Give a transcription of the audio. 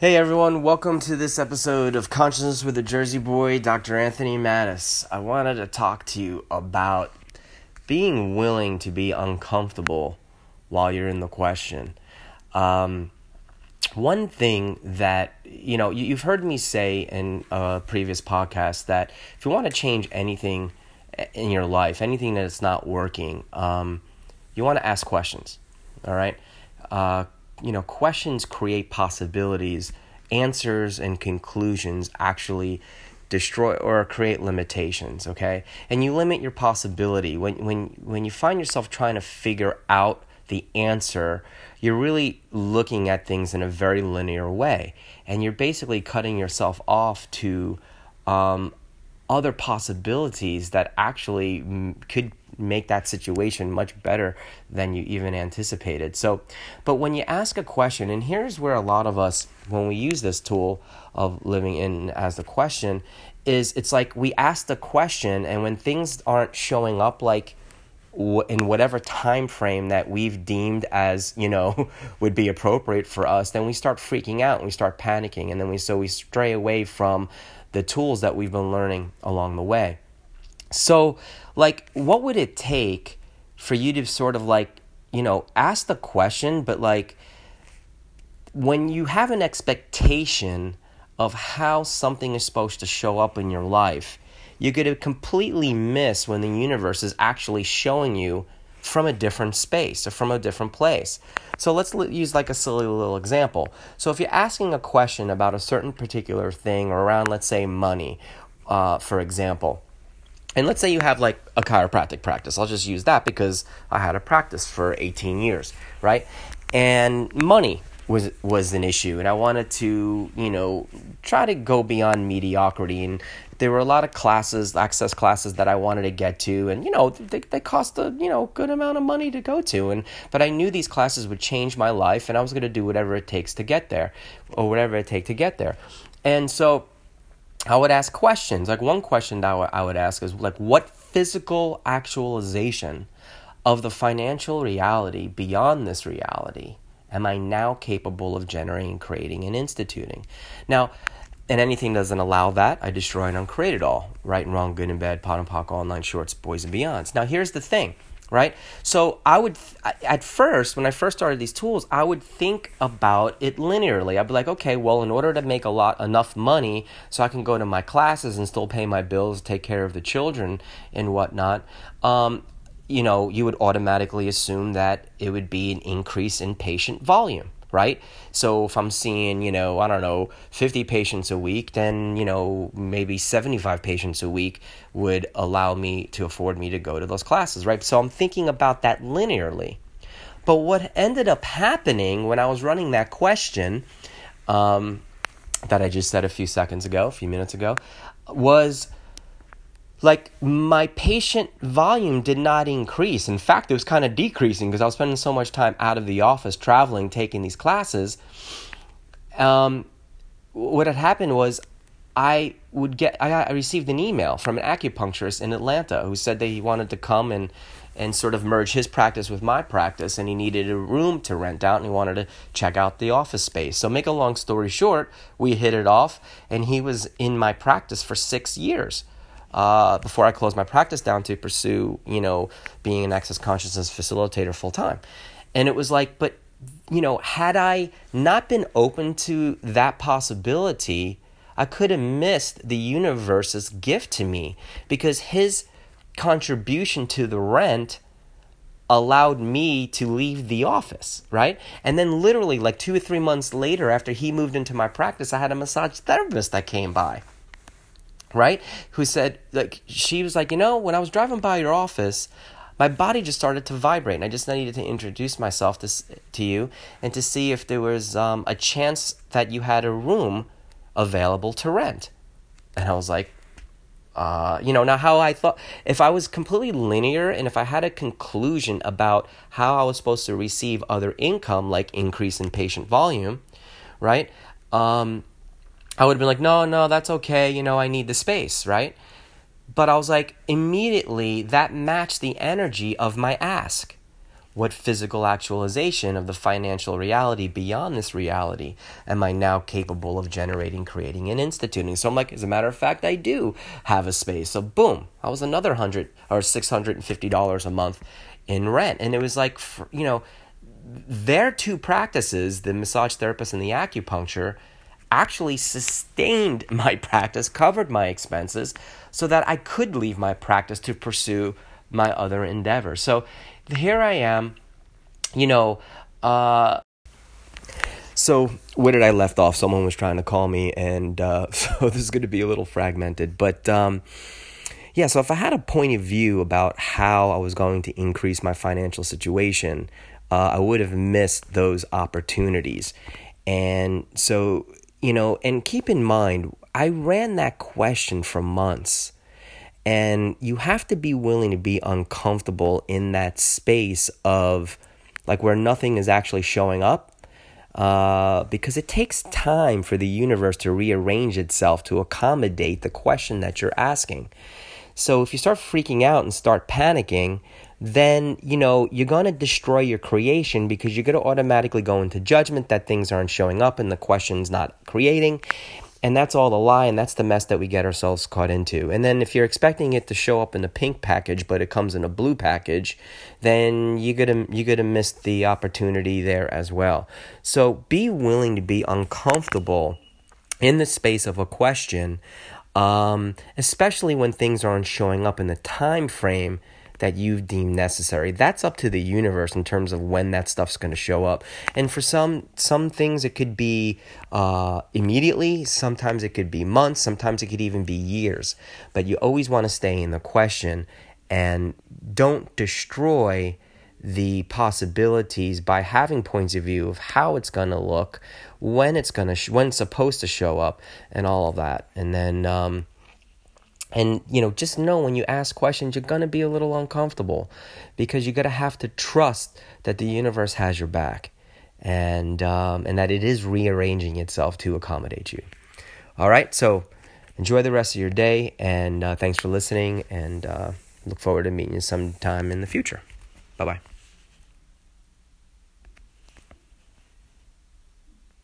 Hey everyone, welcome to this episode of Consciousness with the Jersey Boy, Dr. Anthony Mattis. I wanted to talk to you about being willing to be uncomfortable while you're in the question. Um, one thing that, you know, you've heard me say in a previous podcast that if you want to change anything in your life, anything that is not working, um, you want to ask questions, all right? Uh, you know, questions create possibilities, answers and conclusions actually destroy or create limitations, okay? And you limit your possibility when when when you find yourself trying to figure out the answer, you're really looking at things in a very linear way, and you're basically cutting yourself off to um, other possibilities that actually could make that situation much better than you even anticipated. So, but when you ask a question, and here's where a lot of us, when we use this tool of living in as the question, is it's like we ask the question, and when things aren't showing up like in whatever time frame that we've deemed as you know would be appropriate for us then we start freaking out and we start panicking and then we so we stray away from the tools that we've been learning along the way so, like, what would it take for you to sort of like, you know, ask the question, but like, when you have an expectation of how something is supposed to show up in your life, you're going to completely miss when the universe is actually showing you from a different space or from a different place. So let's use like a silly little example. So if you're asking a question about a certain particular thing or around, let's say, money, uh, for example, and let's say you have like a chiropractic practice. I'll just use that because I had a practice for 18 years, right? And money was was an issue and I wanted to, you know, try to go beyond mediocrity and there were a lot of classes, access classes that I wanted to get to and you know, they they cost a, you know, good amount of money to go to and but I knew these classes would change my life and I was going to do whatever it takes to get there or whatever it takes to get there. And so I would ask questions. Like one question that I would ask is like, what physical actualization of the financial reality beyond this reality am I now capable of generating, creating, and instituting? Now, and anything doesn't allow that, I destroy and uncreate it all. Right and wrong, good and bad, POD and POC, all nine shorts, boys and beyonds. Now, here's the thing right? So I would, at first, when I first started these tools, I would think about it linearly. I'd be like, okay, well, in order to make a lot enough money, so I can go to my classes and still pay my bills, take care of the children and whatnot. Um, you know, you would automatically assume that it would be an increase in patient volume right? So if I'm seeing, you know, I don't know, 50 patients a week, then, you know, maybe 75 patients a week would allow me to afford me to go to those classes, right? So I'm thinking about that linearly. But what ended up happening when I was running that question um, that I just said a few seconds ago, a few minutes ago, was like my patient volume did not increase. In fact, it was kind of decreasing because I was spending so much time out of the office traveling, taking these classes. Um, what had happened was I would get I, I received an email from an acupuncturist in Atlanta who said that he wanted to come and and sort of merge his practice with my practice and he needed a room to rent out and he wanted to check out the office space. So make a long story short, we hit it off and he was in my practice for 6 years uh, before I closed my practice down to pursue, you know, being an access consciousness facilitator full time. And it was like, but, you know, had I not been open to that possibility, I could have missed the universe's gift to me because his contribution to the rent allowed me to leave the office, right? And then literally like 2 or 3 months later after he moved into my practice, I had a massage therapist that came by right? Who said, like, she was like, you know, when I was driving by your office, my body just started to vibrate, and I just needed to introduce myself to to you and to see if there was um, a chance that you had a room available to rent. And I was like, uh, you know, now how I thought, if I was completely linear and if I had a conclusion about how I was supposed to receive other income, like increase in patient volume, right? Um, I would have been like, no, no, that's okay. You know, I need the space, right? But I was like, immediately that matched the energy of my ask. what physical actualization of the financial reality beyond this reality am I now capable of generating, creating, and instituting? So I'm like, as a matter of fact, I do have a space. So boom, I was another hundred or six hundred and fifty dollars a month in rent, and it was like, you know, their two practices, the massage therapist and the acupuncture, actually sustained my practice, covered my expenses, so that I could leave my practice to pursue my other endeavors. So here I am, you know, uh, so where did I left off? Someone was trying to call me, and uh, so this is going to be a little fragmented. But um, yeah, so if I had a point of view about how I was going to increase my financial situation, uh, I would have missed those opportunities. And so, you know, and keep in mind, I ran that question for months. And you have to be willing to be uncomfortable in that space of like where nothing is actually showing up. Uh, because it takes time for the universe to rearrange itself to accommodate the question that you're asking. So if you start freaking out and start panicking, then you know you're going to destroy your creation because you're going to automatically go into judgment that things aren't showing up and the question's not creating and that's all the lie, and that's the mess that we get ourselves caught into. And then if you're expecting it to show up in a pink package, but it comes in a blue package, then you gotta you gotta miss the opportunity there as well. So be willing to be uncomfortable in the space of a question, um, especially when things aren't showing up in the time frame that you've deemed necessary. That's up to the universe in terms of when that stuff's going to show up. And for some some things, it could be uh, immediately. Sometimes it could be months. Sometimes it could even be years. But you always want to stay in the question and don't destroy the possibilities by having points of view of how it's going to look, when it's going to sh- when it's supposed to show up, and all of that. And then um, and you know, just know when you ask questions, you're gonna be a little uncomfortable because you're gonna have to trust that the universe has your back, and um, and that it is rearranging itself to accommodate you. All right, so enjoy the rest of your day, and uh, thanks for listening, and uh, look forward to meeting you sometime in the future. Bye bye.